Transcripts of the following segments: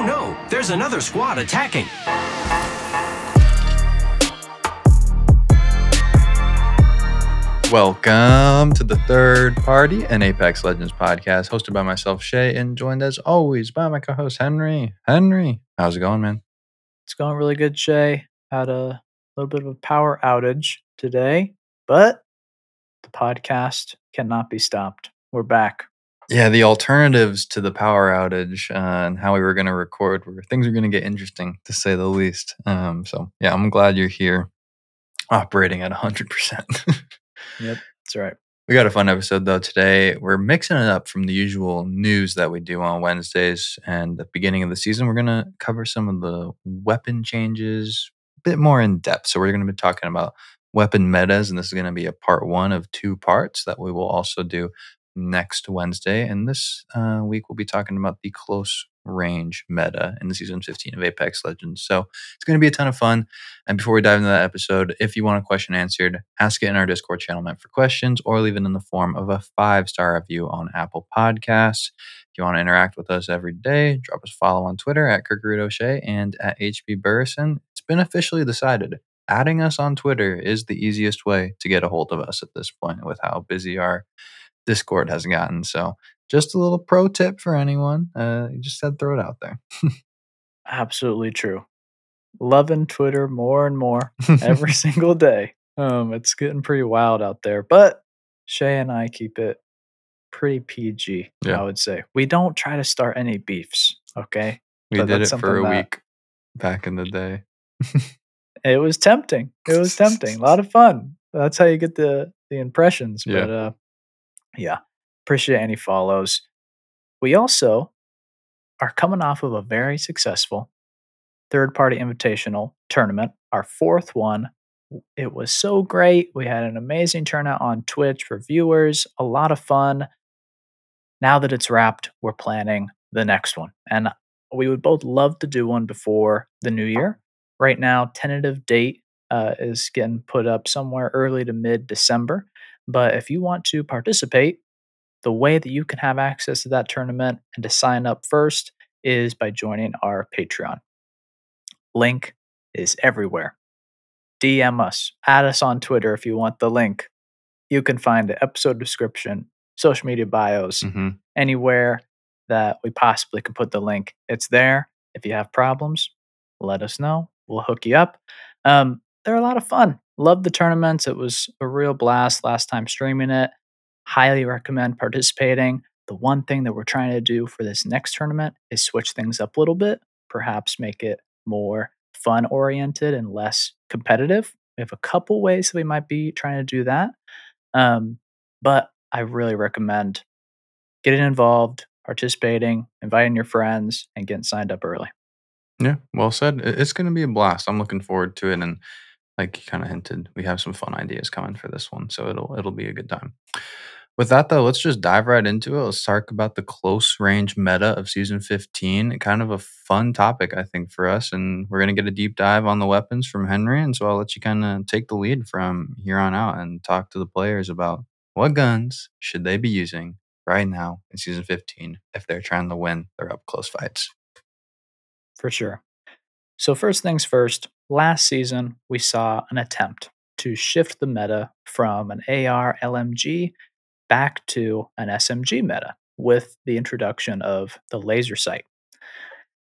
Oh no, there's another squad attacking. Welcome to the third party an Apex Legends podcast, hosted by myself, Shay, and joined as always by my co-host Henry. Henry, how's it going, man? It's going really good, Shay. Had a little bit of a power outage today, but the podcast cannot be stopped. We're back. Yeah, the alternatives to the power outage uh, and how we were going to record, were things are going to get interesting, to say the least. Um, so yeah, I'm glad you're here, operating at 100. percent Yep, that's right. We got a fun episode though today. We're mixing it up from the usual news that we do on Wednesdays and the beginning of the season. We're going to cover some of the weapon changes a bit more in depth. So we're going to be talking about weapon metas, and this is going to be a part one of two parts that we will also do next Wednesday. And this uh, week we'll be talking about the close range meta in the season 15 of Apex Legends. So it's going to be a ton of fun. And before we dive into that episode, if you want a question answered, ask it in our Discord channel meant for questions or leave it in the form of a five star review on Apple Podcasts. If you want to interact with us every day, drop us a follow on Twitter at O'Shea and at HB Burrison. It's been officially decided. Adding us on Twitter is the easiest way to get a hold of us at this point with how busy our Discord has gotten. So just a little pro tip for anyone. Uh, you just said throw it out there. Absolutely true. Loving Twitter more and more every single day. Um, it's getting pretty wild out there, but Shay and I keep it pretty PG. Yeah. I would say we don't try to start any beefs. Okay, we But did it for a that- week back in the day. it was tempting. It was tempting. A lot of fun. That's how you get the the impressions. Yeah. But uh, yeah, appreciate any follows. We also are coming off of a very successful third party invitational tournament, our fourth one. It was so great. We had an amazing turnout on Twitch for viewers, a lot of fun. Now that it's wrapped, we're planning the next one. And we would both love to do one before the new year. Right now, tentative date uh, is getting put up somewhere early to mid December. But if you want to participate, the way that you can have access to that tournament and to sign up first is by joining our Patreon. Link is everywhere. DM us, add us on Twitter if you want the link. You can find the episode description, social media bios, hmm anywhere that we possibly can put the link. It's there. If you have problems, let us know. We'll hook you up. Um, they're a lot of fun. Love the tournaments. It was a real blast last time streaming it. Highly recommend participating. The one thing that we're trying to do for this next tournament is switch things up a little bit, perhaps make it more fun oriented and less competitive. We have a couple ways that we might be trying to do that. Um, but I really recommend getting involved, participating, inviting your friends, and getting signed up early. Yeah, well said. It's going to be a blast. I'm looking forward to it, and like you kind of hinted, we have some fun ideas coming for this one, so it'll it'll be a good time. With that though, let's just dive right into it. Let's talk about the close range meta of season 15. Kind of a fun topic, I think, for us, and we're to get a deep dive on the weapons from Henry, and so I'll let you kind of take the lead from here on out and talk to the players about what guns should they be using right now in season 15 if they're trying to win their up close fights. for sure. So, first things first, last season we saw an attempt to shift the meta from an AR LMG back to an SMG meta with the introduction of the laser sight.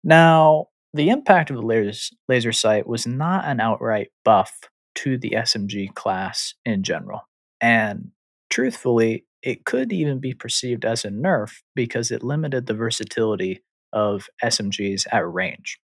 Now, the impact of the laser, laser sight was not an outright buff to the SMG class in general. And truthfully, it could even be perceived as a nerf because it limited the versatility of SMGs at range.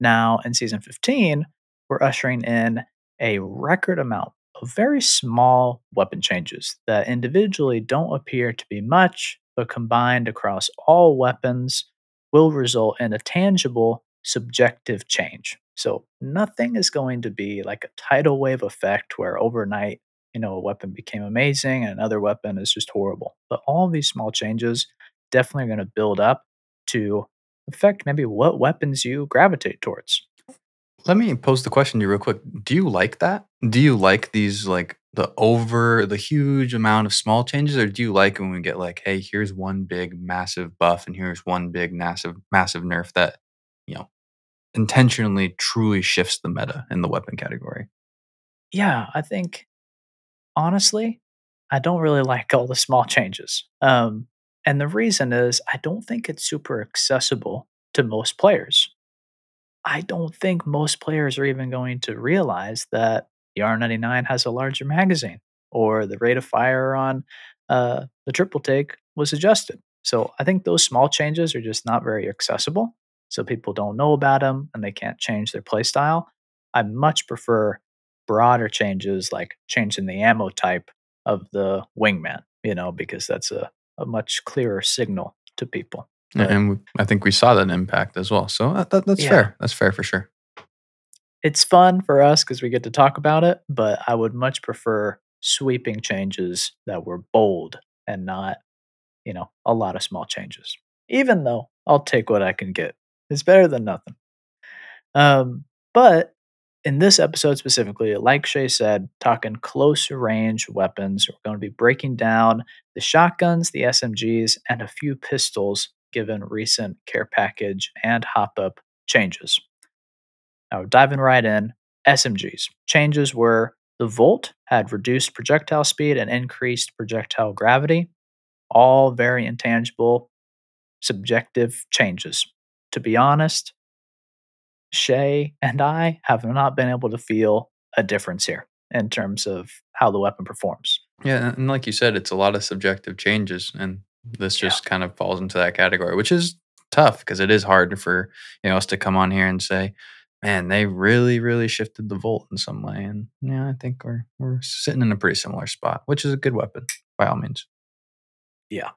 Now, in season 15, we're ushering in a record amount of very small weapon changes that individually don't appear to be much, but combined across all weapons will result in a tangible subjective change. So, nothing is going to be like a tidal wave effect where overnight, you know, a weapon became amazing and another weapon is just horrible. But all these small changes definitely are going to build up to affect maybe what weapons you gravitate towards. Let me pose the question to you real quick. Do you like that? Do you like these like the over the huge amount of small changes, or do you like when we get like, hey, here's one big massive buff, and here's one big massive massive nerf that you know intentionally truly shifts the meta in the weapon category? Yeah, I think honestly, I don't really like all the small changes. Um, and the reason is I don't think it's super accessible to most players. I don't think most players are even going to realize that the R99 has a larger magazine or the rate of fire on uh, the triple take was adjusted. So I think those small changes are just not very accessible. So people don't know about them and they can't change their playstyle. I much prefer broader changes like changing the ammo type of the wingman, you know, because that's a, a much clearer signal to people. But, and I think we saw that impact as well. So uh, that, that's yeah. fair. That's fair for sure. It's fun for us because we get to talk about it, but I would much prefer sweeping changes that were bold and not, you know, a lot of small changes. Even though I'll take what I can get. It's better than nothing. Um, but in this episode specifically, like Shay said, talking close range weapons, we're going to be breaking down the shotguns, the SMGs, and a few pistols given recent care package and hop up changes. Now, diving right in, SMGs. Changes were the Volt had reduced projectile speed and increased projectile gravity. All very intangible, subjective changes. To be honest, Shay and I have not been able to feel a difference here in terms of how the weapon performs. Yeah, and like you said, it's a lot of subjective changes, and this just yeah. kind of falls into that category, which is tough because it is hard for you know us to come on here and say, man, they really, really shifted the volt in some way. And yeah, I think we're we're sitting in a pretty similar spot, which is a good weapon by all means. Yeah.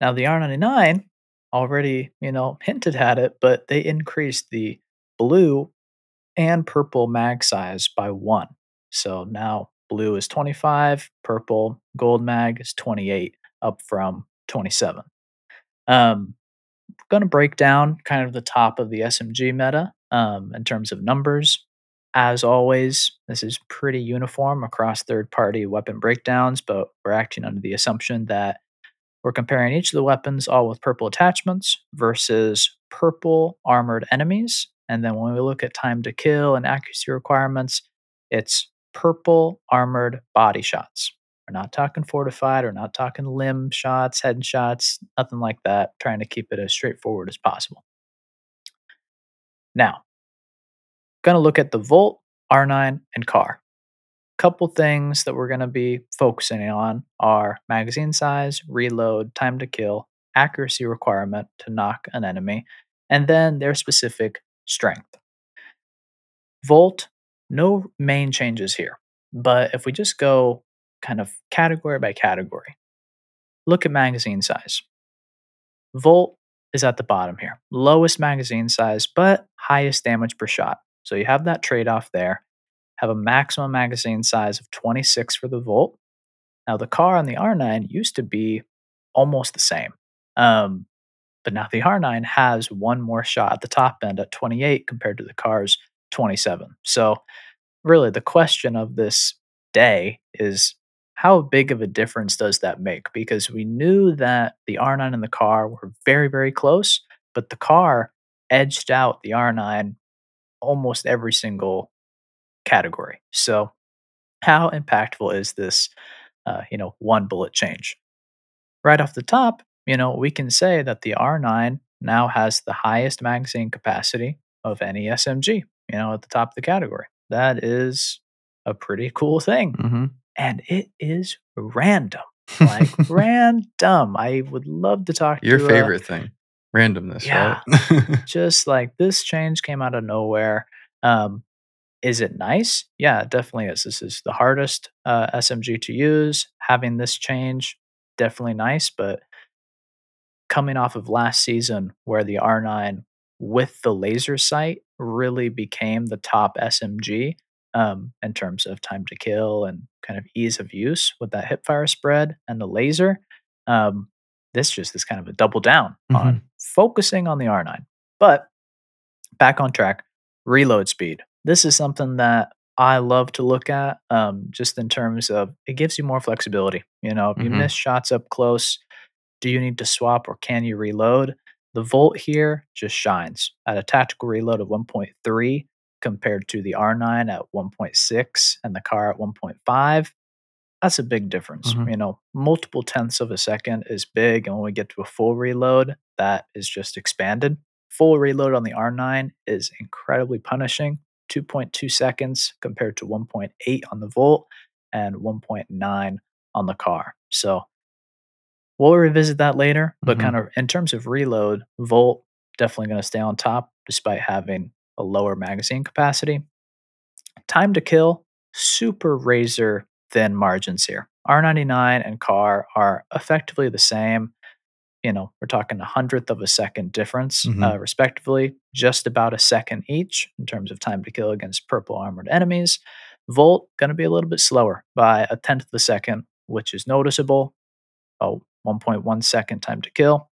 Now the R99 already, you know, hinted at it, but they increased the blue and purple mag size by one. So now blue is 25, purple gold mag is 28, up from 27. Um, going to break down kind of the top of the SMG meta um, in terms of numbers. As always, this is pretty uniform across third party weapon breakdowns, but we're acting under the assumption that we're comparing each of the weapons all with purple attachments versus purple armored enemies. And then when we look at time to kill and accuracy requirements, it's purple armored body shots. We're not talking fortified, we're not talking limb shots, head shots, nothing like that, trying to keep it as straightforward as possible. Now, going to look at the Volt, R9, and CAR. Couple things that we're going to be focusing on are magazine size, reload, time to kill, accuracy requirement to knock an enemy, and then their specific strength. Volt, no main changes here. But if we just go kind of category by category. Look at magazine size. Volt is at the bottom here. Lowest magazine size, but highest damage per shot. So you have that trade off there. Have a maximum magazine size of 26 for the Volt. Now, the CAR on the R9 used to be almost the same. Um, but now the R9 has one more shot at the top end at 28 compared to the CAR's 27. So, really, the question of this day is how big of a difference does that make? Because we knew that the R9 and the CAR were very, very close, but the CAR edged out the R9 almost every single category. So, how impactful is this, uh, you know, one bullet change? Right off the top, you know, we can say that the R9 now has the highest magazine capacity of any SMG, you know, at the top of the category. That is a pretty cool thing. Mm-hmm and it is random. Like random. I would love to talk Your to Your favorite thing. Randomness, yeah, right? just like this change came out of nowhere. Um, is it nice? Yeah, it definitely is. This is the hardest uh, SMG to use. Having this change, definitely nice. But coming off of last season, where the R9 with the laser sight really became the top SMG, um, in terms of time to kill and kind of ease of use with that hip fire spread and the laser. Um, this just is kind of a double down mm-hmm. on focusing on the R9. But back on track, reload speed. This is something that I love to look at, um, just in terms of it gives you more flexibility. You know, if you Mhm. miss shots up close, do you need to swap or can you reload? The Volt here just shines at a tactical reload of 1.3 compared to the R9 at 1.6 and the car at 1.5. That's a big difference. Mhm. You know, multiple tenths of a second is big. And when we get to a full reload, that is just expanded. Full reload on the R9 is incredibly punishing 2.2 seconds compared to 1.8 on the Volt and 1.9 on the car. So we'll revisit that later. But Mhm. kind of in terms of reload, Volt definitely going to stay on top despite having a lower magazine capacity. Time to kill, super razor thin margins here. R99 and CAR are effectively the same. You know, we're talking a hundredth of a second difference, Mhm. uh, respectively, just about a second each in terms of time to kill against purple armored enemies. Volt going to be a little bit slower by a tenth of a second, which is noticeable. Oh, 1.1 second time to kill.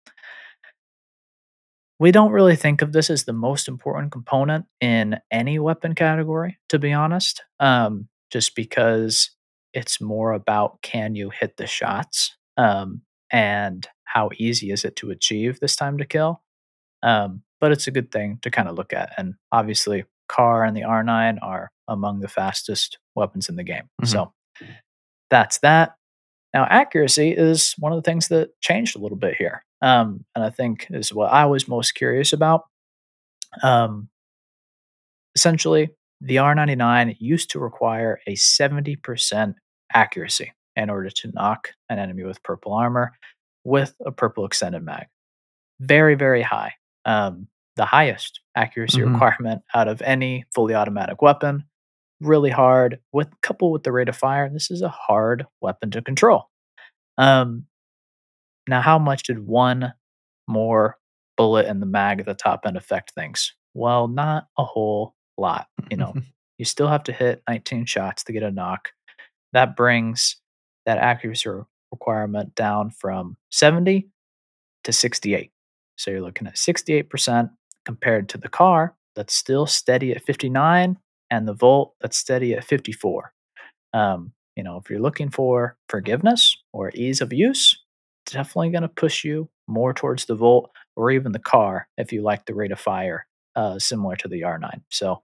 We don't really think of this as the most important component in any weapon category, to be honest, um, just because it's more about can you hit the shots um, and how easy is it to achieve this time to kill. Um, but it's a good thing to kind of look at. And obviously, CAR and the R9 are among the fastest weapons in the game. Mhm. So that's that. Now, accuracy is one of the things that changed a little bit here. Um, and I think is what I was most curious about. Um, essentially, the R99 used to require a 70% accuracy in order to knock an enemy with purple armor with a purple extended mag. Very, very high. Um, the highest accuracy Mhm. requirement out of any fully automatic weapon. Really hard. With coupled with the rate of fire, this is a hard weapon to control. Um, now, how much did one more bullet in the mag at the top end affect things? Well, not a whole lot. You know, you still have to hit 19 shots to get a knock. That brings that accuracy requirement down from 70 to 68. So you're looking at 68% compared to the car that's still steady at 59 and the Volt that's steady at 54. Um, you know, if you're looking for forgiveness or ease of use, definitely going to push you more towards the Volt or even the car if you like the rate of fire uh, similar to the R9. So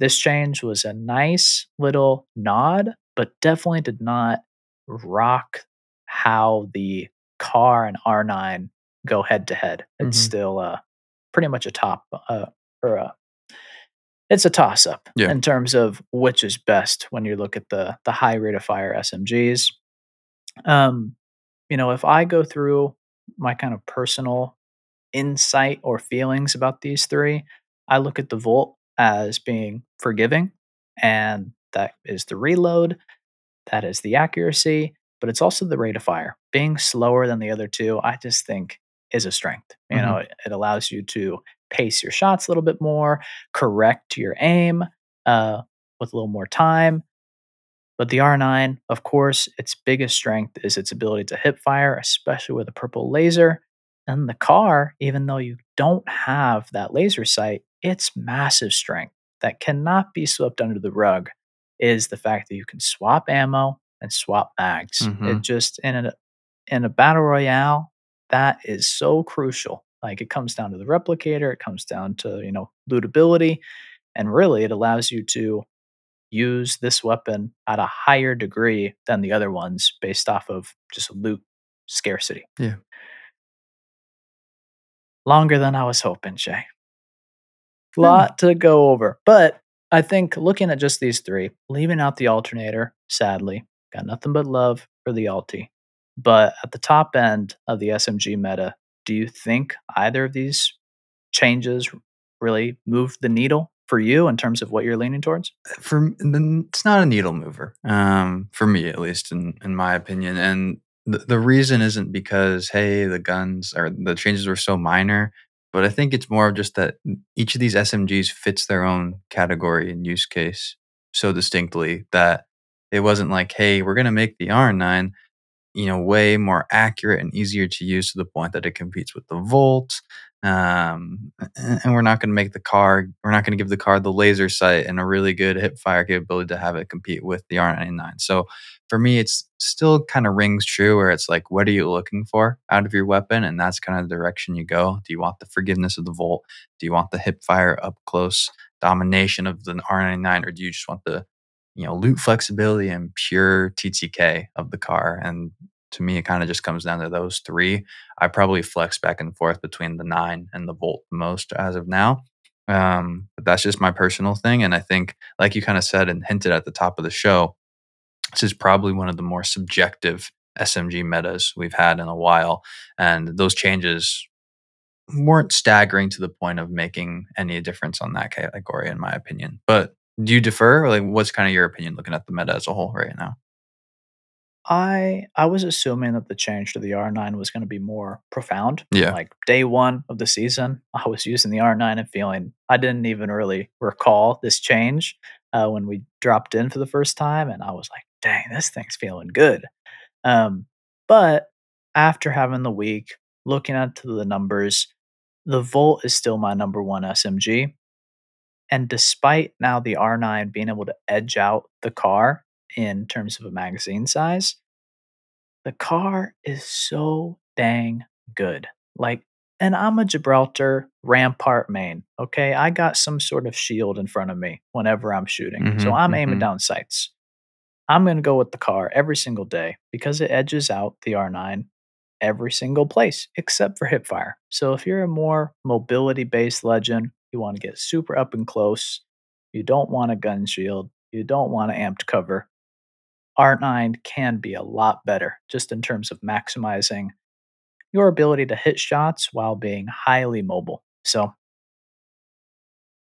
this change was a nice little nod, but definitely did not rock how the car and R9 go head to head. It's Mhm. still uh, pretty much a top uh, or a it's a toss up Yeah. in terms of which is best when you look at the the high rate of fire SMGs. Um, you know, if I go through my kind of personal insight or feelings about these three, I look at the Volt as being forgiving, and that is the reload, that is the accuracy, but it's also the rate of fire. Being slower than the other two, I just think is a strength. You know, it, it allows you to pace your shots a little bit more, correct your aim uh, with a little more time. But the R9, of course, its biggest strength is its ability to hip fire, especially with a purple laser. And the car, even though you don't have that laser sight, its massive strength that cannot be swept under the rug is the fact that you can swap ammo and swap mags. It Mhm. just in a in a battle royale, that is so crucial. Like it comes down to the replicator, it comes down to, you know, lootability, and really it allows you to use this weapon at a higher degree than the other ones based off of just loot scarcity. Yeah. Longer than I was hoping, Shay. Lot to go over. But I think looking at just these three, leaving out the alternator, sadly, got nothing but love for the alti. But at the top end of the SMG meta, do you think either of these changes really moved the needle for you in terms of what you're leaning towards? for it's not a needle mover um for me at least in in my opinion and the, the reason isn't because hey the guns or the changes were so minor but i think it's more of just that each of these smgs fits their own category and use case so distinctly that it wasn't like hey we're to make the r9 you know, way more accurate and easier to use to the point that it competes with the Volt. Um, and we're not going to make the car, we're not going to give the car the laser sight and a really good hip fire capability to have it compete with the R99. So for me, it's still kind of rings true where it's like, what are you looking for out of your weapon? And that's kind of the direction you go. Do you want the forgiveness of the Volt? Do you want the hip fire up close domination of the R99? Or do you just want the you know, loot flexibility and pure TTK of the car. And to me, it kind of just comes down to those three. I probably flex back and forth between the nine and the Volt most as of now. Um, but that's just my personal thing. And I think, like you kind of said and hinted at the top of the show, this is probably one of the more subjective SMG metas we've had in a while. And those changes weren't staggering to the point of making any difference on that category, in my opinion. But do you defer? Or like, what's kind of your opinion looking at the meta as a whole right now? I I was assuming that the change to the R9 was going to be more profound. Yeah. Like day one of the season, I was using the R9 and feeling I didn't even really recall this change uh, when we dropped in for the first time, and I was like, "Dang, this thing's feeling good." Um, but after having the week, looking at the numbers, the Volt is still my number one SMG. And despite now the R9 being able to edge out the car in terms of a magazine size, the car is so dang good. Like, and I'm a Gibraltar Rampart main. Okay. I got some sort of shield in front of me whenever I'm shooting. Mm-hmm, so I'm aiming mm-hmm. down sights. I'm going to go with the car every single day because it edges out the R9 every single place except for hipfire. So if you're a more mobility based legend, you want to get super up and close, you don't want a gun shield, you don't want an amped cover. R9 can be a lot better just in terms of maximizing your ability to hit shots while being highly mobile. So,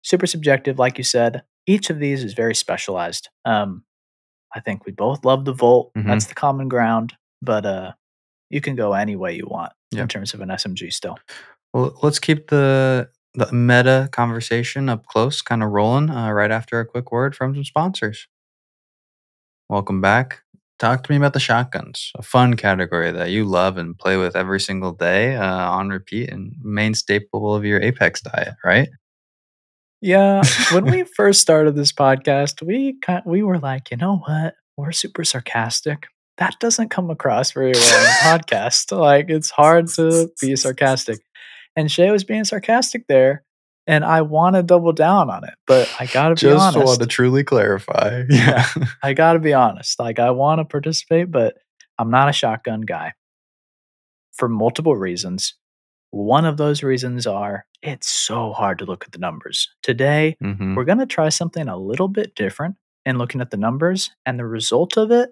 super subjective, like you said. Each of these is very specialized. Um, I think we both love the Volt. Mhm. That's the common ground, but uh, you can go any way you want Yeah. in terms of an SMG still. Well, let's keep the the meta conversation up close, kind of rolling. Uh, right after a quick word from some sponsors. Welcome back. Talk to me about the shotguns, a fun category that you love and play with every single day uh, on repeat and main staple of your Apex diet, right? Yeah, when we first started this podcast, we kind we were like, you know what? We're super sarcastic. That doesn't come across very well in a podcast. Like it's hard to be sarcastic. And Shay was being sarcastic there, and I want to double down on it, but I gotta be Just honest. want to truly clarify. Yeah. I gotta be honest. Like I want to participate, but I'm not a shotgun guy for multiple reasons. One of those reasons are it's so hard to look at the numbers. Today, hmm we're going to try something a little bit different in looking at the numbers, and the result of it,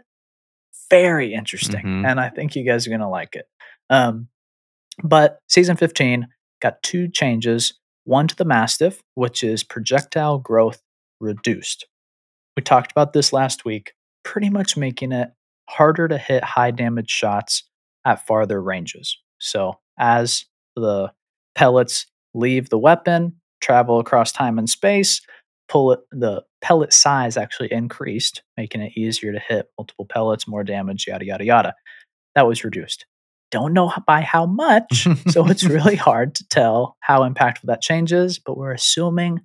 very interesting. Mhm. And I think you guys are going to like it. Um, but season 15 got two changes one to the Mastiff, which is projectile growth reduced. We talked about this last week, pretty much making it harder to hit high damage shots at farther ranges. So, as the pellets leave the weapon, travel across time and space, pull it, the pellet size actually increased, making it easier to hit multiple pellets, more damage, yada, yada, yada. That was reduced. Don't know by how much, so it's really hard to tell how impactful that change is, but we're assuming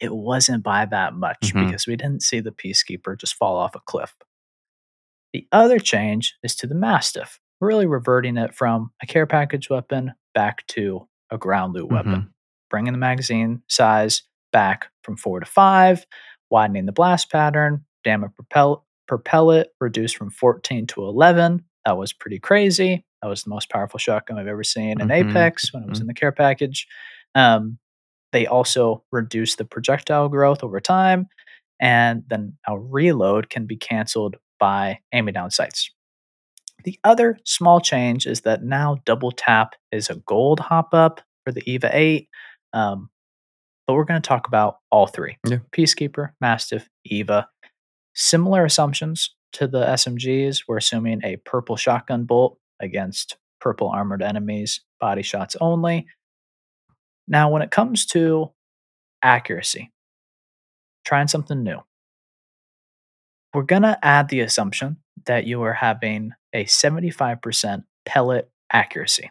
it wasn't by that much Mhm. because we didn't see the Peacekeeper just fall off a cliff. The other change is to the Mastiff, really reverting it from a care package weapon back to a ground loot weapon, bringing the magazine size back from four to five, widening the blast pattern, damage per pellet reduced from 14 to 11. That was pretty crazy. That was the most powerful shotgun I've ever seen in Mhm, Apex when it was mhm. in the care package. Um, they also reduce the projectile growth over time, and then a reload can be canceled by aiming down sights. The other small change is that now double tap is a gold hop up for the EVA 8. Um, but we're going to talk about all three Yeah. Peacekeeper, Mastiff, EVA. Similar assumptions to the SMGs. We're assuming a purple shotgun bolt against purple armored enemies, body shots only. Now, when it comes to accuracy, trying something new, we're going to add the assumption that you are having a 75% pellet accuracy.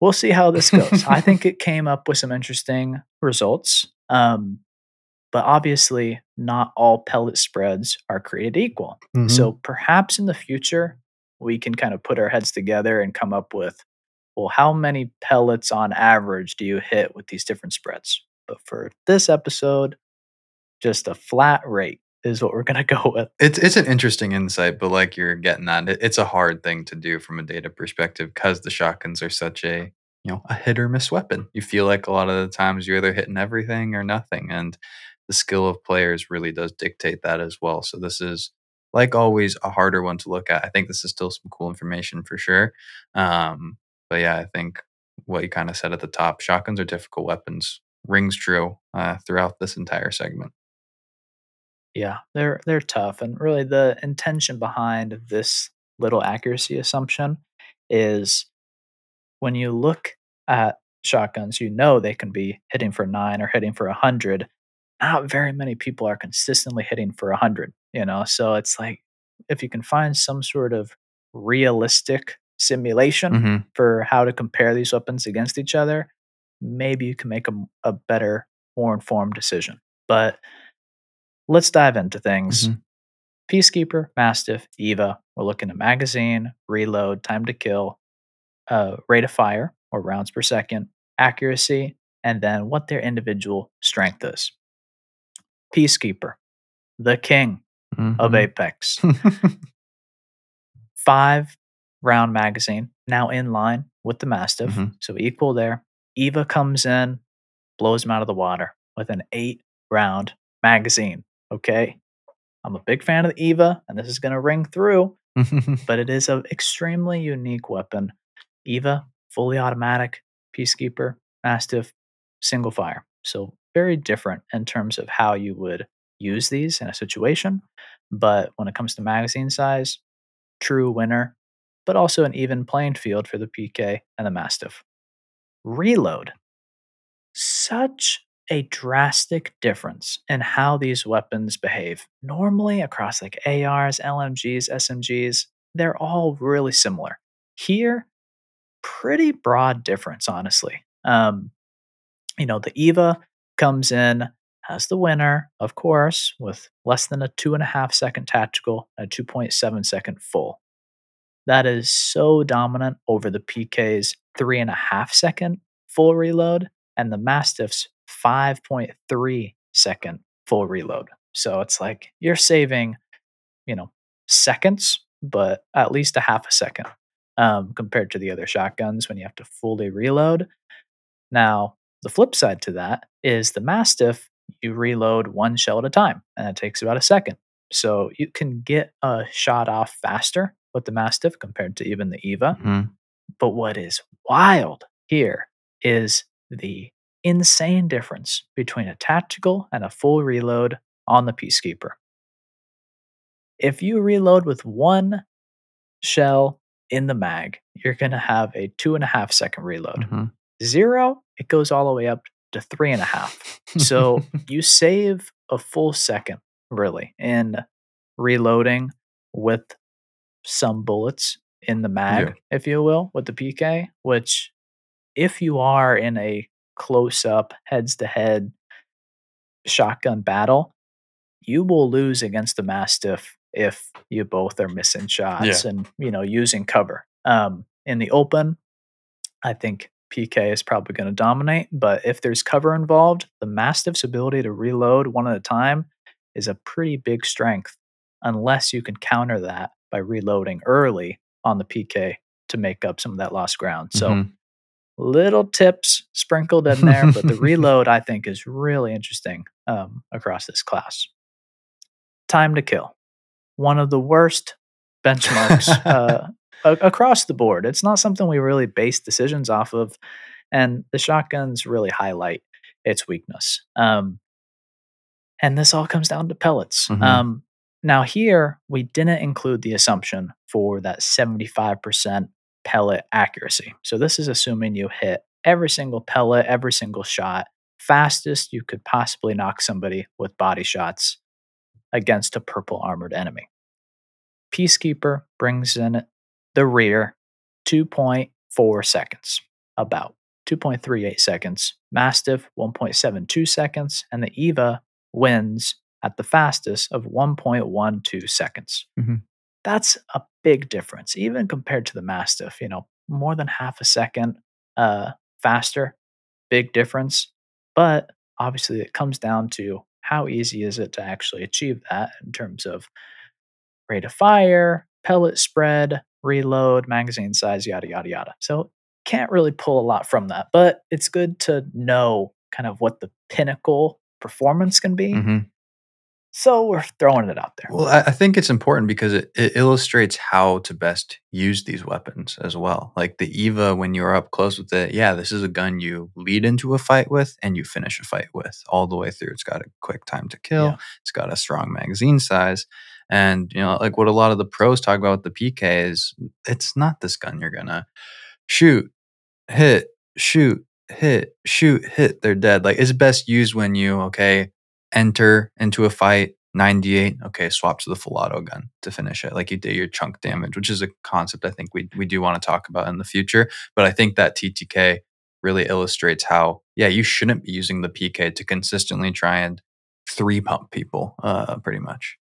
We'll see how this goes. I think it came up with some interesting results. Um, but obviously, not all pellet spreads are created equal. Mhm. So perhaps in the future, we can kind of put our heads together and come up with well, how many pellets on average do you hit with these different spreads? But for this episode, just a flat rate is what we're going to go with. It's it's an interesting insight, but like you're getting at, it, it's a hard thing to do from a data perspective because the shotguns are such a you know a hit or miss weapon. You feel like a lot of the times you're either hitting everything or nothing, and the skill of players really does dictate that as well. So this is like always a harder one to look at. I think this is still some cool information for sure. Um, but yeah, I think what you kind of said at the top, shotguns are difficult weapons. Rings true uh, throughout this entire segment. Yeah, they're they're tough, and really the intention behind this little accuracy assumption is when you look at shotguns, you know they can be hitting for nine or hitting for a hundred. Not very many people are consistently hitting for a hundred, you know. So it's like if you can find some sort of realistic simulation hmm for how to compare these weapons against each other, maybe you can make a, a better, more informed decision. But let's dive into things. Mhm. Peacekeeper, Mastiff, Eva. We're looking at magazine, reload, time to kill, uh, rate of fire or rounds per second, accuracy, and then what their individual strength is. Peacekeeper, the king of Mhm. Apex. Five round magazine, now in line with the Mastiff. Mhm. So equal there. Eva comes in, blows him out of the water with an eight round magazine. Okay. I'm a big fan of the Eva, and this is going to ring through, but it is an extremely unique weapon. Eva, fully automatic, Peacekeeper, Mastiff, single fire. So very different in terms of how you would use these in a situation. But when it comes to magazine size, true winner, but also an even playing field for the PK and the Mastiff. Reload. Such a drastic difference in how these weapons behave. Normally, across like ARs, LMGs, SMGs, they're all really similar. Here, pretty broad difference, honestly. Um, you know, the Eva comes in as the winner, of course, with less than a two and a half second tactical and a 2.7 second full. That is so dominant over the PK's three and a half second full reload and the Mastiff's 5.3 second full reload. So it's like you're saving, you know, seconds, but at least a half a second um, compared to the other shotguns when you have to fully reload. Now, the flip side to that is the Mastiff, you reload one shell at a time, and it takes about a second. So you can get a shot off faster with the Mastiff compared to even the Eva. Mhm. But what is wild here is the insane difference between a tactical and a full reload on the Peacekeeper. If you reload with one shell in the mag, you're going to have a two and a half second reload. Mhm. Zero, it goes all the way up to three and a half. So you save a full second, really, in reloading with some bullets in the mag, Yeah. if you will, with the PK, which if you are in a close up, heads to head shotgun battle, you will lose against the Mastiff if you both are missing shots and, you know, using cover. Um, in the open, I think PK is probably going to dominate, but if there's cover involved, the Mastiff's ability to reload one at a time is a pretty big strength, unless you can counter that by reloading early on the PK to make up some of that lost ground. So, Mhm. little tips sprinkled in there, but the reload I think is really interesting um, across this class. Time to kill, one of the worst benchmarks uh, a- across the board. It's not something we really base decisions off of, and the shotguns really highlight its weakness. Um, and this all comes down to pellets. Mhm. Um, now, here we didn't include the assumption for that 75% pellet accuracy. So, this is assuming you hit every single pellet, every single shot, fastest you could possibly knock somebody with body shots against a purple armored enemy. Peacekeeper brings in the rear 2.4 seconds, about 2.38 seconds. Mastiff 1.72 seconds, and the Eva wins at the fastest of 1.12 seconds. Mhm. That's a big difference, even compared to the Mastiff. You know, more than half a second uh, faster, big difference. But obviously, it comes down to how easy is it to actually achieve that in terms of rate of fire, pellet spread, reload, magazine size, yada, yada, yada. So can't really pull a lot from that, but it's good to know kind of what the pinnacle performance can be. Mhm. So we're throwing it out there. Well, I, I think it's important because it, it illustrates how to best use these weapons as well. Like the Eva, when you're up close with it, yeah, this is a gun you lead into a fight with and you finish a fight with all the way through. It's got a quick time to kill, Yeah. it's got a strong magazine size. And, you know, like what a lot of the pros talk about with the PK is it's not this gun you're to shoot, hit, shoot, hit, shoot, hit, they're dead. Like it's best used when you, okay, enter into a fight 98 okay swap to the full auto gun to finish it. Like you did your chunk damage which is a concept i think we, we do want to talk about in the future. But i think that ttk really illustrates how yeah you shouldn't be using the pk to consistently try and three pump people uh pretty much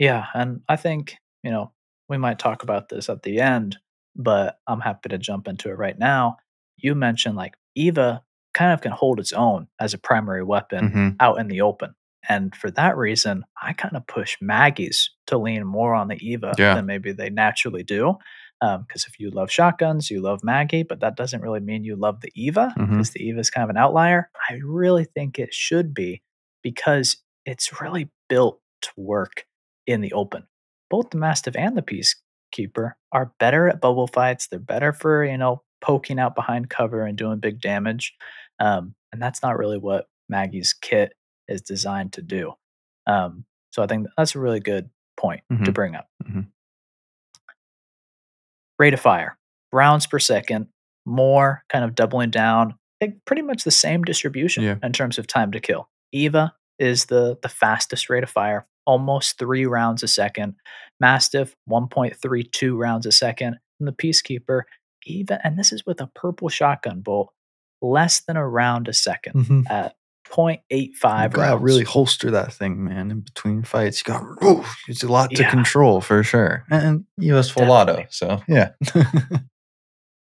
Yeah, and I think, you know, we might talk about this at the end, but I'm happy to jump into it right now. You mentioned like Eva kind of can hold its own as a primary weapon Mhm. out in the open. And for that reason, I kind of push Maggie's to lean more on the Eva Yeah. than maybe they naturally do. Because if you love shotguns, you love Maggie, but that doesn't really mean you love the Eva because the Eva is kind of an outlier. I really think it should be because it's really built to work in the open. Both the Mastiff and the Peacekeeper are better at bubble fights. They're better for, you know, poking out behind cover and doing big damage. Um, and that's not really what Maggie's kit is designed to do. Um, so I think that's a really good point to Mhm. bring up. Mhm. Rate of fire, rounds per second, more kind of doubling down, pretty much the same distribution Yeah. in terms of time to kill. Eva is the the fastest rate of fire, almost three rounds a second. Mastiff, 1.32 rounds a second. And the Peacekeeper, even, and this is with a purple shotgun bolt, less than a round a 2nd Mhm. at 0.85 you rounds. really holster that thing, man. In between fights, you got it's a lot to Yeah. control for sure. And US full auto, so yeah.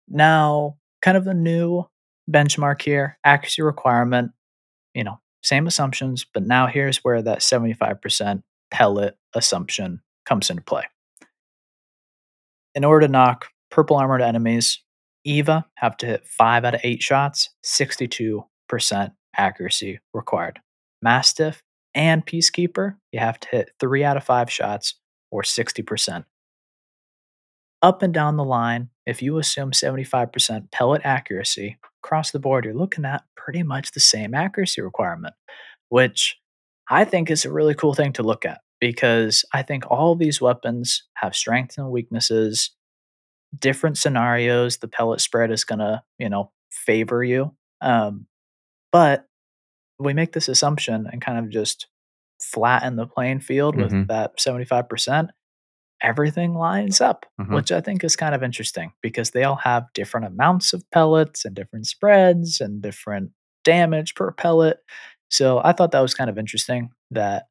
Now, kind of a new benchmark here, accuracy requirement, you know, same assumptions, but now here's where that 75% pellet assumption comes into play. In order to knock purple armored enemies, Eva have to hit 5 out of 8 shots, 62% accuracy required. Mastiff and Peacekeeper, you have to hit 3 out of 5 shots or 60% up and down the line, if you assume 75% pellet accuracy across the board, you're looking at pretty much the same accuracy requirement, which I think is a really cool thing to look at because I think all these weapons have strengths and weaknesses, different scenarios. The pellet spread is going to, you know, favor you. Um, but we make this assumption and kind of just flatten the playing field with Mhm. that 75% everything lines up, Mhm. which I think is kind of interesting because they all have different amounts of pellets and different spreads and different damage per pellet. So I thought that was kind of interesting that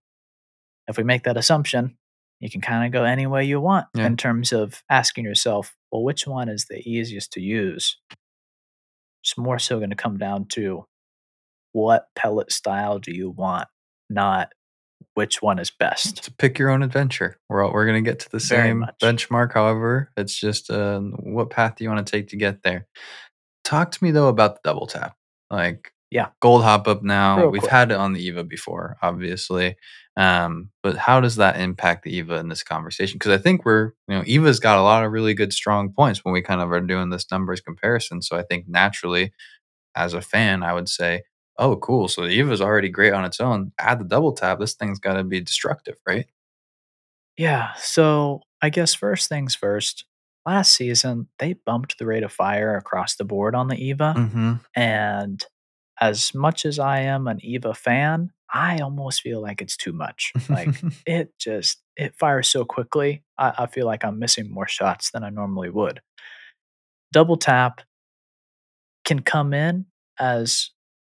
if we make that assumption, you can kind of go any way you want Yeah. in terms of asking yourself, well, which one is the easiest to use? It's more so going to come down to what pellet style do you want, not which one is best. to pick your own adventure. We're all, we're gonna get to the Very same much. benchmark. However, it's just uh, what path do you want to take to get there? Talk to me though about the double tap. Like Yeah. gold hop up now. Real We've quick. had it on the Eva before, obviously. Um, but how does that impact the Eva in this conversation? Because I think we're you know Eva's got a lot of really good strong points when we kind of are doing this numbers comparison. So I think naturally, as a fan, I would say oh, cool. So the Eva's already great on its own. Add the double tap. This thing's got to be destructive, right? Yeah. So I guess first things first. Last season, they bumped the rate of fire across the board on the Eva. Mm-hmm. And as much as I am an Eva fan, I almost feel like it's too much. Like it just it fires so quickly. I, I feel like I'm missing more shots than I normally would. Double tap can come in as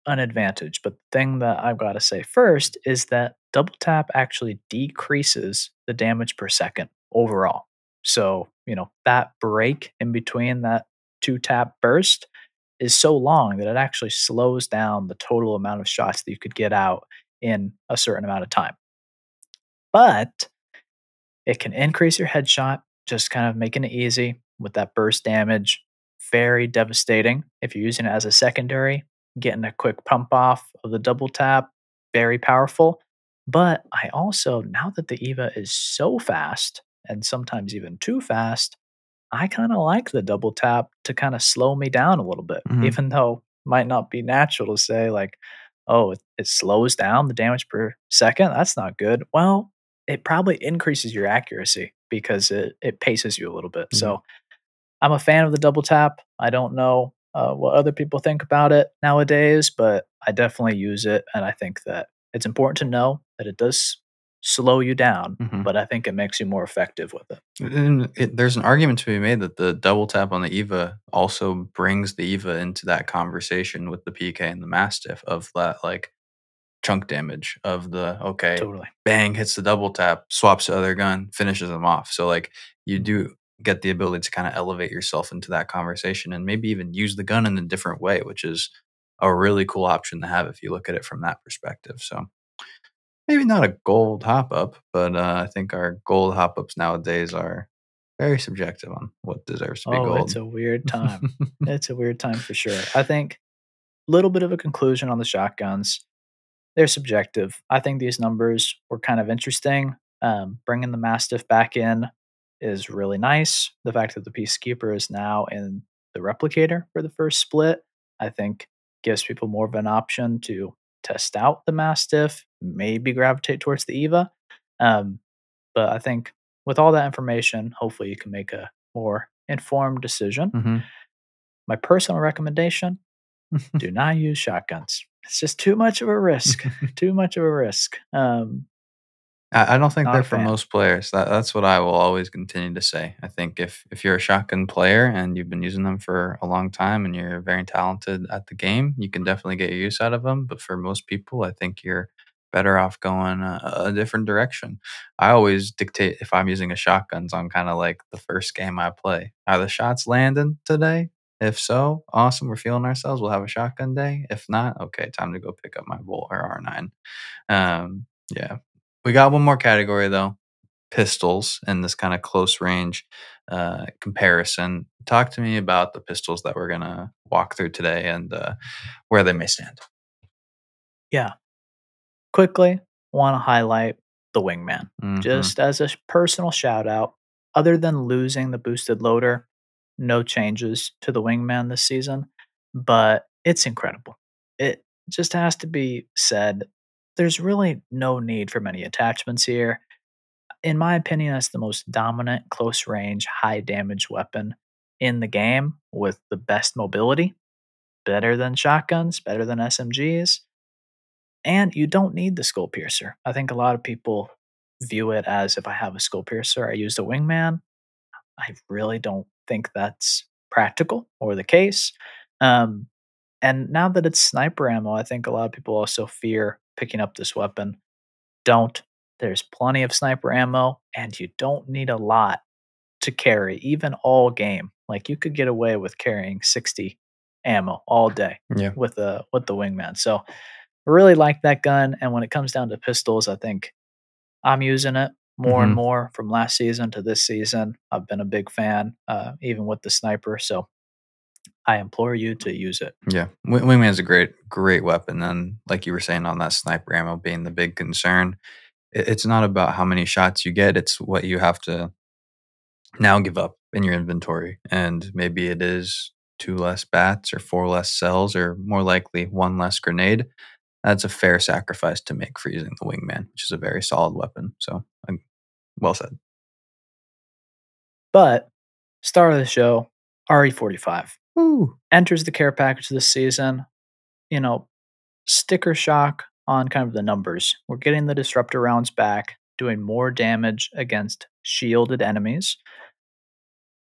an advantage, but the thing that I've got to say first is that double tap actually decreases the damage per second overall. So, you know, that break in between that two tap burst is so long that it actually slows down the total amount of shots that you could get out in a certain amount of time. But it can increase your headshot, just kind of making it easy with that burst damage. Very devastating if you're using it as a secondary, getting a quick pump off of the double tap, very powerful. But I also, now that the EVA is so fast and sometimes even too fast, I kind of like the double tap to kind of slow me down a little bit, Mhm. even though might not be natural to say like, oh, it, it slows down the damage per second. That's not good. Well, it probably increases your accuracy because it, it paces you a little bit. Mhm. So I'm a fan of the double tap. I don't know uh, what other people think about it nowadays, but I definitely use it. And I think that it's important to know that it does slow you down, Mhm. but I think it makes you more effective with it. And it, there's an argument to be made that the double tap on the Eva also brings the Eva into that conversation with the PK and the Mastiff of that like chunk damage of the okay Totally. bang hits the double tap swaps the other gun finishes them off so like you do get the ability to kind of elevate yourself into that conversation and maybe even use the gun in a different way which is a really cool option to have if you look at it from that perspective so maybe not a gold hop up, but uh, I think our gold hop ups nowadays are very subjective on what deserves to be Oh, gold. it's a weird time. it's a weird time for sure. I think a little bit of a conclusion on the shotguns. They're subjective. I think these numbers were kind of interesting. Um, bringing the Mastiff back in is really nice. The fact that the Peacekeeper is now in the Replicator for the first split, I think gives people more of an option to test out the Mastiff, maybe gravitate towards the Eva. Um, but I think with all that information, hopefully you can make a more informed decision. Mhm. My personal recommendation do not use shotguns. It's just too much of a risk. too much of a risk. Um, I, I don't think Not they're for fan. most players. That, that's what I will always continue to say. I think if if you're a shotgun player and you've been using them for a long time and you're very talented at the game, you can definitely get your use out of them. But for most people, I think you're better off going a, a different direction. I always dictate if I'm using a shotguns on kind of like the first game I play. Are the shots landing today? If so, awesome. We're feeling ourselves. We'll have a shotgun day. If not, okay, time to go pick up my Volt or R9. Um, yeah, we got one more category though pistols in this kind of close range uh, comparison. Talk to me about the pistols that we're going to walk through today and uh, where they may stand. yeah. Quickly, want to highlight the Wingman. Mhm. Just as a personal shout out, other than losing the boosted loader, no changes to the Wingman this season, but it's incredible. It just has to be said. There's really no need for many attachments here. In my opinion, that's the most dominant close range, high damage weapon in the game with the best mobility. Better than shotguns, better than SMGs. And you don't need the skull piercer. I think a lot of people view it as if I have a skull piercer, I use the wingman. I really don't think that's practical or the case. Um, and now that it's sniper ammo, I think a lot of people also fear picking up this weapon. Don't. There's plenty of sniper ammo, and you don't need a lot to carry, even all game. Like you could get away with carrying 60 ammo all day Yeah. with the with the wingman. So I really like that gun. And when it comes down to pistols, I think I'm using it more Mhm. and more from last season to this season. I've been a big fan, uh, even with the sniper. So I implore you to use it. Yeah, Wing- Wingman's a great, great weapon. And like you were saying on that sniper ammo being the big concern, it's not about how many shots you get; it's what you have to now give up in your inventory. And maybe it is two less bats or four less cells, or more likely one less grenade. That's a fair sacrifice to make for using the Wingman, which is a very solid weapon. So, um, well said. But star of the show, RE45 Woo. enters the care package this season. You know, sticker shock on kind of the numbers. We're getting the disruptor rounds back, doing more damage against shielded enemies.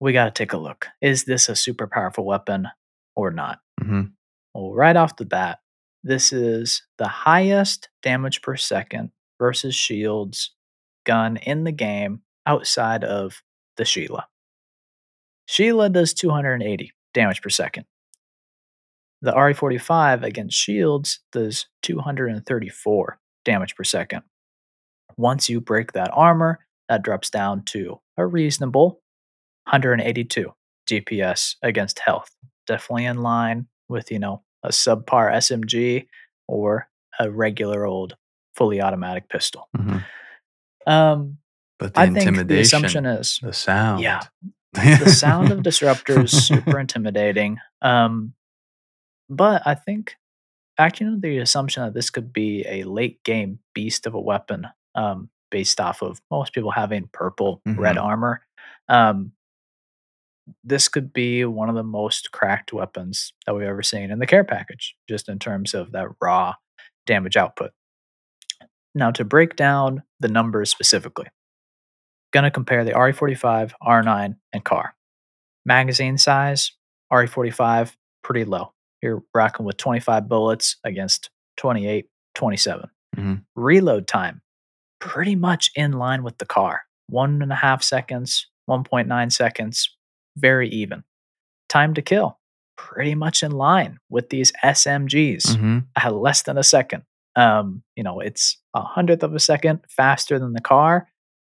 We got to take a look. Is this a super powerful weapon or not? hmm Well, right off the bat, this is the highest damage per second versus shields gun in the game outside of the Sheila. Sheila does 280 damage per second. The RE45 against shields does 234 damage per second. Once you break that armor, that drops down to a reasonable 182 DPS against health. Definitely in line with, you know, a subpar SMG or a regular old fully automatic pistol. hmm Um, But the I think the assumption is the sound. Yeah. The sound of disruptor is super intimidating. Um, but I think acting under the assumption that this could be a late game beast of a weapon, um, based off of most people having purple red Mhm. armor, um, this could be one of the most cracked weapons that we've ever seen in the care package, just in terms of that raw damage output. Now, to break down the numbers specifically, gonna compare the RE45, R9, and CAR. Magazine size, RE45, pretty low. You're rocking with 25 bullets against 28, 27. Mhm. Reload time, pretty much in line with the car. One and a half seconds, 1.9 seconds, very even. Time to kill, pretty much in line with these SMGs Mhm. at less than a second. Um, you know, it's a hundredth of a second faster than the car.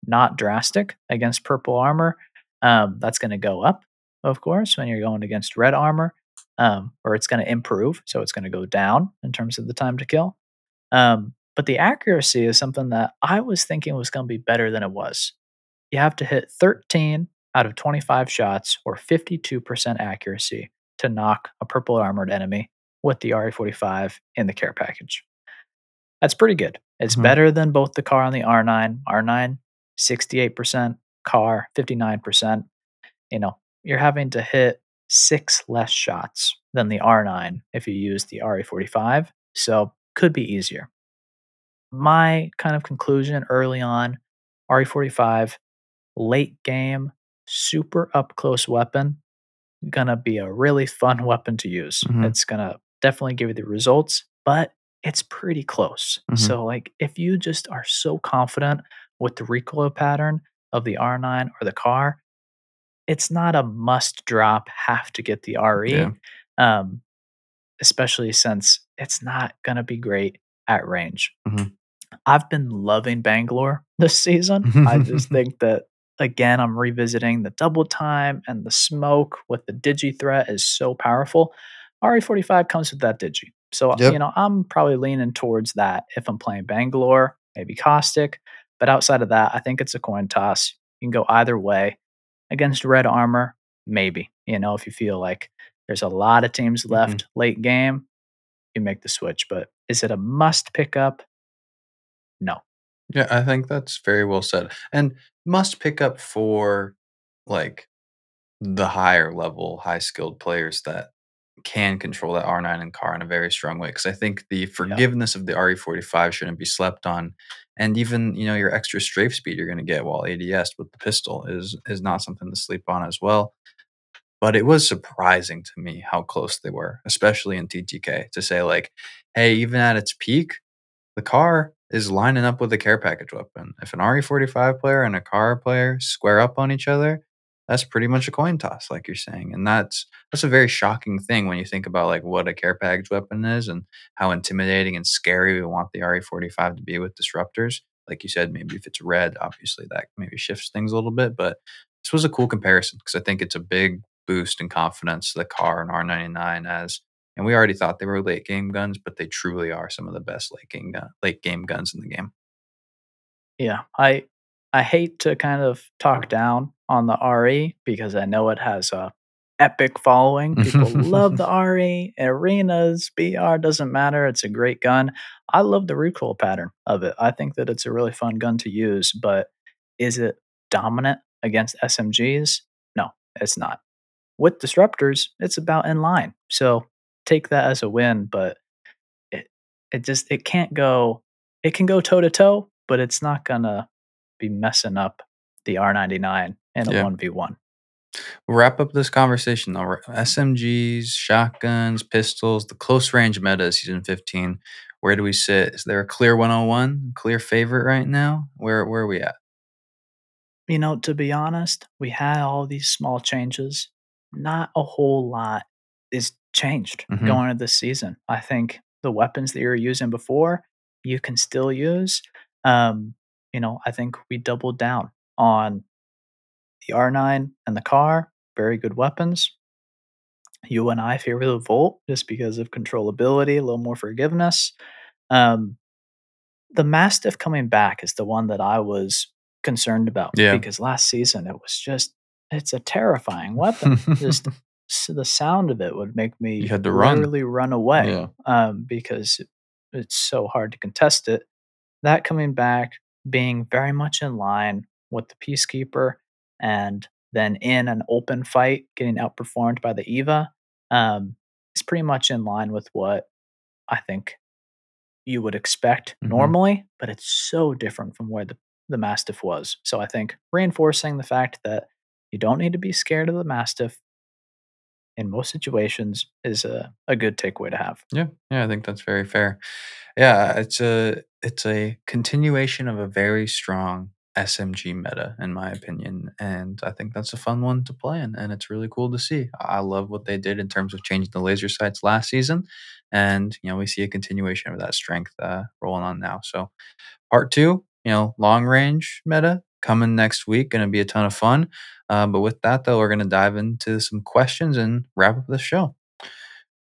Not drastic against purple armor. Um, that's going to go up, of course, when you're going against red armor, um, or it's going to improve. So it's going to go down in terms of the time to kill. Um, but the accuracy is something that I was thinking was going to be better than it was. You have to hit 13 out of 25 shots or 52% accuracy to knock a purple armored enemy with the RE45 in the care package. That's pretty good. It's Mhm. better than both the car and the R9. R9, 68%, car, 59%. You know, you're having to hit six less shots than the R9 if you use the RE45, so could be easier. My kind of conclusion early on RE45, late game, super up close weapon, gonna be a really fun weapon to use. Mhm. It's gonna definitely give you the results, but it's pretty close. Mhm. So, like, if you just are so confident with the recoil pattern of the R9 or the car, it's not a must drop, have to get the RE, Yeah. um, especially since it's not gonna be great at range. Mhm. I've been loving Bangalore this season. I just think that again, I'm revisiting the double time and the smoke with the digi threat is so powerful. RE45 comes with that digi. So, Yep. you know, I'm probably leaning towards that if I'm playing Bangalore, maybe Caustic. But outside of that, I think it's a coin toss. You can go either way. Against red armor, maybe. You know, if you feel like there's a lot of teams mm-hmm. left late game, you make the switch. But is it a must pick up? No. Yeah, I think that's very well said. And must pick up for like the higher level, high skilled players that can control that R9 and car in a very strong way. Cause I think the forgiveness of the RE45 shouldn't be slept on. And even, you know, your extra strafe speed you're gonna get while ADS with the pistol is is not something to sleep on as well. But it was surprising to me how close they were, especially in TTK, to say like, hey, even at its peak, the car is lining up with a care package weapon. If an RE45 player and a car player square up on each other, that's pretty much a coin toss, like you're saying. And that's that's a very shocking thing when you think about like what a care package weapon is and how intimidating and scary we want the RE45 to be with disruptors. Like you said, maybe if it's red, obviously that maybe shifts things a little bit. But this was a cool comparison because I think it's a big boost in confidence to the car and R99 as and we already thought they were late game guns, but they truly are some of the best late game gun, late game guns in the game. Yeah, I I hate to kind of talk down on the RE because I know it has a epic following. People love the RE, arenas, BR doesn't matter. It's a great gun. I love the recoil pattern of it. I think that it's a really fun gun to use, but is it dominant against SMGs? No, it's not. With disruptors, it's about in line. So take that as a win, but it, it just it can't go. It can go toe to toe, but it's not gonna be messing up the R99 in a Yeah. one v one. We'll wrap up this conversation though. SMGs, shotguns, pistols, the close range meta season 15. Where do we sit? Is there a clear 101, clear favorite right now? Where where are we at? You know, to be honest, we had all these small changes. Not a whole lot is changed Mhm. going into this season. I think the weapons that you were using before, you can still use. Um, you know, I think we doubled down on the R9 and the car. Very good weapons. You and I favor the Volt just because of controllability, a little more forgiveness. Um, the Mastiff coming back is the one that I was concerned about Yeah. because last season it was just it's a terrifying weapon. just the sound of it would make me You had to run. literally run away Yeah. um, because it- it's so hard to contest it. That coming back, being very much in line with the Peacekeeper, and then in an open fight, getting outperformed by the Eva, um, is pretty much in line with what I think you would expect Mhm. normally, but it's so different from where the, the Mastiff was. So I think reinforcing the fact that you don't need to be scared of the Mastiff in most situations is a, a good takeaway to have. Yeah, yeah, I think that's very fair. Yeah, it's a it's a continuation of a very strong SMG meta, in my opinion, and I think that's a fun one to play in, and it's really cool to see. I love what they did in terms of changing the laser sights last season, and you know we see a continuation of that strength uh, rolling on now. So, part two, you know, long range meta coming next week, going to be a ton of fun. Uh, but with that, though, we're going to dive into some questions and wrap up the show.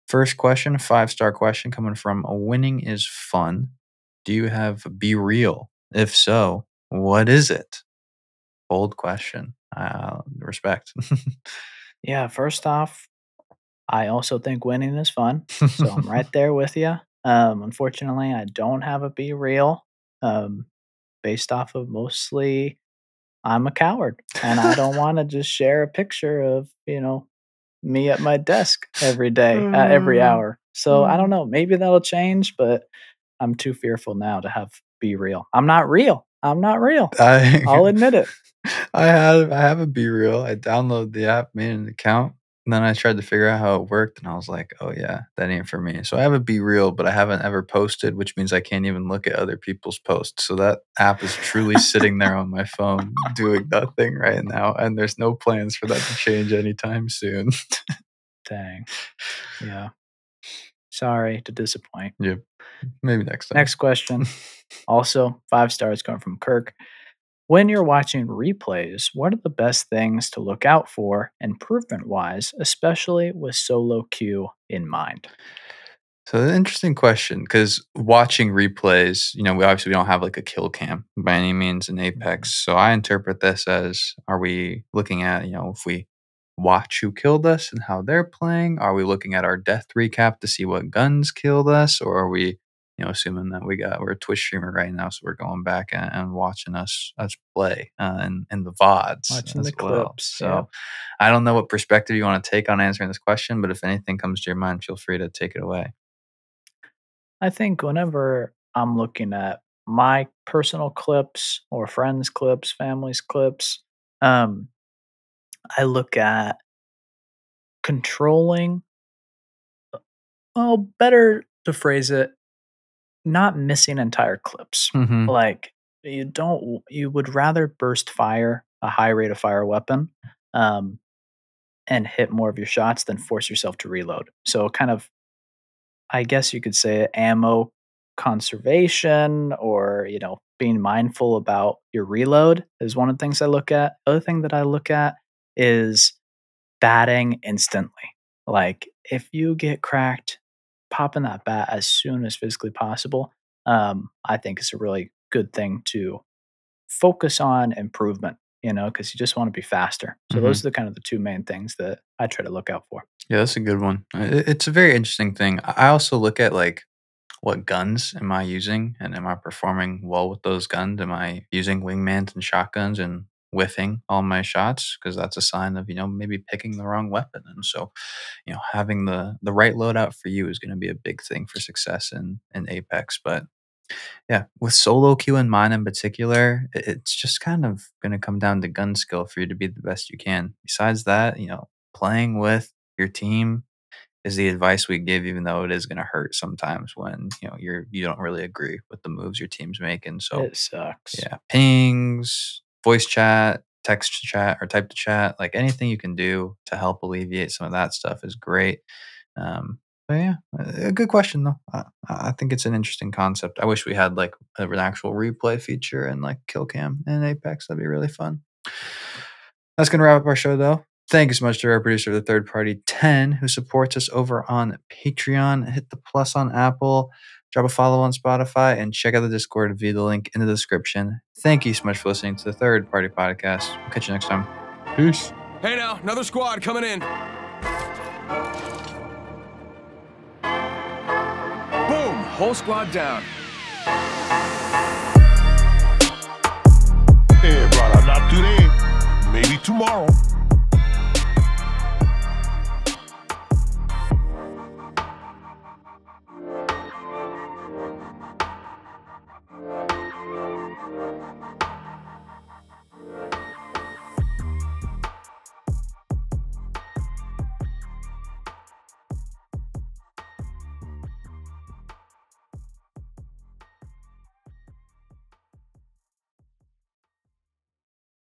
First question, five star question coming from Winning is Fun. Do you have Be Real? If so, what is it? Bold question. Uh, respect. Yeah, first off, I also think winning is fun. So I'm right there with you. Um, unfortunately, I don't have a be real um, based off of mostly I'm a coward and I don't want to just share a picture of, you know, me at my desk every day, uh, every Mm. hour. So I Mm. don't know. Maybe that'll change, but I'm too fearful now to have be real. I'm not real. I'm not real. I, I'll admit it. I have I have a Be Real. I downloaded the app, made an account, and then I tried to figure out how it worked, and I was like, "Oh yeah, that ain't for me." So I have a Be Real, but I haven't ever posted, which means I can't even look at other people's posts. So that app is truly sitting there on my phone, doing nothing right now, and there's no plans for that to change anytime soon. Dang. Yeah. Sorry to disappoint. yep, maybe next time. Next question. also, five stars coming from Kirk. When you're watching replays, what are the best things to look out for improvement wise, especially with solo queue in mind? So an interesting question because watching replays, you know, we obviously we don't have like a kill cam by any means in Apex. Mm-hmm. So I interpret this as are we looking at, you know, if we watch who killed us and how they're playing? Are we looking at our death recap to see what guns killed us? Or are we, you know, assuming that we got we're a Twitch streamer right now, so we're going back and, and watching us us play uh in, in the VODs. Watching the well. clips, So yeah. I don't know what perspective you want to take on answering this question, but if anything comes to your mind, feel free to take it away. I think whenever I'm looking at my personal clips or friends' clips, families' clips, um, I look at controlling. Oh, better to phrase it, not missing entire clips. Mm-hmm. Like you don't, you would rather burst fire a high rate of fire weapon, um, and hit more of your shots than force yourself to reload. So kind of, I guess you could say ammo conservation or you know being mindful about your reload is one of the things I look at. Other thing that I look at is batting instantly. Like if you get cracked, popping that bat as soon as physically possible, um, I think is a really good thing to focus on improvement. You know, because you just want to be faster. So Mhm. those are the kind of the two main things that I try to look out for. Yeah, that's a good one. It's a very interesting thing. I I also look at like what guns am I using and am I performing well with those guns? Am I using wingmans and shotguns and whiffing all my shots because that's a sign of you know maybe picking the wrong weapon and so you know having the the right loadout for you is going to be a big thing for success in in apex but yeah with solo queue in mind in particular it's just kind of going to come down to gun skill for you to be the best you can. Besides that you know playing with your team is the advice we give even though it is going to hurt sometimes when you know you're you don't really agree with the moves your team's making so it sucks. yeah pings voice chat text chat or type to chat like anything you can do to help alleviate some of that stuff is great. Um but yeah a good question though. I, I think it's an interesting concept. I wish we had like an actual replay feature and like kill cam in apex. That'd be really fun. That's gonna wrap up our show though Thank you so much to our producer, the third party 10, who supports us over on Patreon. Hit the plus on Apple, drop a follow on Spotify, and check out the Discord via the link in the description. Thank you so much for listening to the third party podcast. We'll catch you next time. Peace. Hey now, another squad coming in. Boom! Whole squad down. Hey, brother, not today. Maybe tomorrow.